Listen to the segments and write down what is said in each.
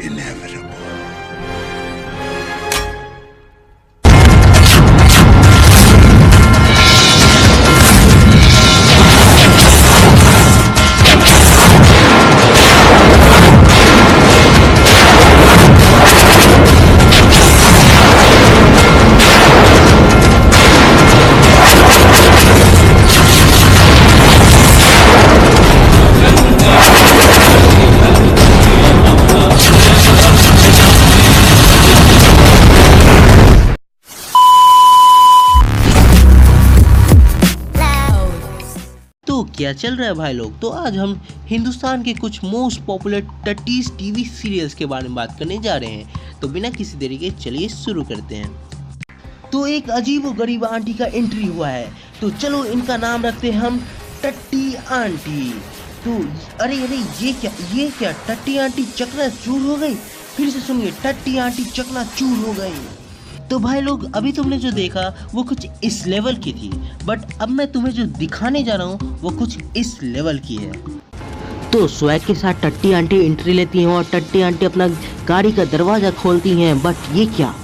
inevitable. तो क्या चल रहा है भाई लोग? तो आज हम हिंदुस्तान के कुछ मोस्ट पॉपुलर टटीज टीवी सीरियल्स के बारे में बात करने जा रहे हैं। तो बिना किसी देरी के चलिए शुरू करते हैं। तो एक अजीब व गरीब आंटी का एंट्री हुआ है। तो चलो इनका नाम रखते हैं हम टट्टी आंटी। तो अरे अरे, ये क्या ये क्या टट्टी आंटी चकना चूर हो गई? फिर से सुनिए टट्टी आंटी चकना चूर हो गई। तो भाई लोग, अभी तुमने जो देखा, वो कुछ इस लेवल की थी। बट अब मैं तुम्हें जो दिखाने जा रहा हूँ, वो कुछ इस लेवल की है। तो स्वैग के साथ टट्टी आंटी एंट्री लेती हैं और टट्टी आंटी अपना गाड़ी का दरवाज़ा खोलती हैं। बट ये क्या?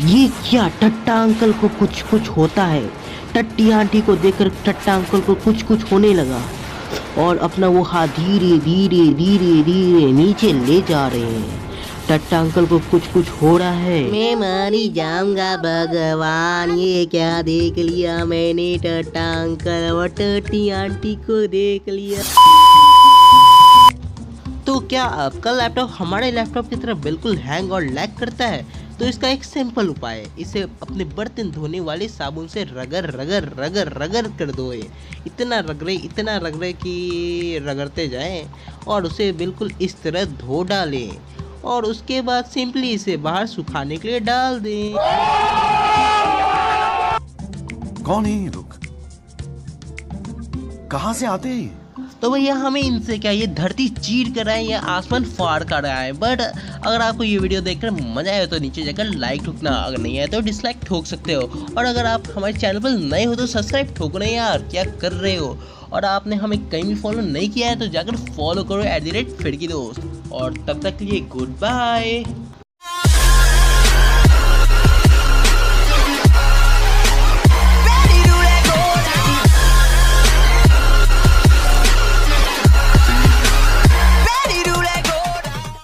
ये क्या टट्टा अंकल को कुछ कुछ होता है? टट्टी आंटी को देखकर टट्टा अंकल को कुछ कुछ होने लगा। और अपना वो हाथ धीरे धीरे धीरे धीरे नीचे ले जा रहे हैं। टट्टा अंकल को कुछ कुछ हो रहा है। मैं मारी जाऊँगा भगवान ये क्या देख लिया मैंने टट्टा अंकल और टट्टी आंटी को देख लिया। तो क्या आपका लैपटॉप हमारे लैपटॉप की तरह बिल्कुल हैंग और लैग करता है? तो इसका एक सिंपल उपाय है। इसे अपने बर्तन धोने वाले साबुन से रगड़ रगड़ रगड़ रगड़ कर धोए इतना रगड़े इतना रगड़े कि रगड़ते जाएँ और उसे बिल्कुल इस तरह धो डालें। और उसके बाद सिंपली इसे बाहर सुखाने के लिए डाल दें। कौन है ये लोग? कहाँ से आते हैं तो भैया हमें इनसे क्या ये धरती चीर कर रहा है या आसमान फाड़ कर रहा है। बट अगर आपको ये वीडियो देखकर मज़ा आया तो नीचे जाकर लाइक ठोकना। अगर नहीं आया तो डिसलाइक ठोक सकते हो। और अगर आप हमारे चैनल पर नए हो तो सब्सक्राइब ठोकना यार। क्या कर रहे हो? और आपने हमें कहीं भी फॉलो नहीं किया है तो जाकर फॉलो करो एट द रेट फिर की दोस्त। और तब तक के लिए गुड बाय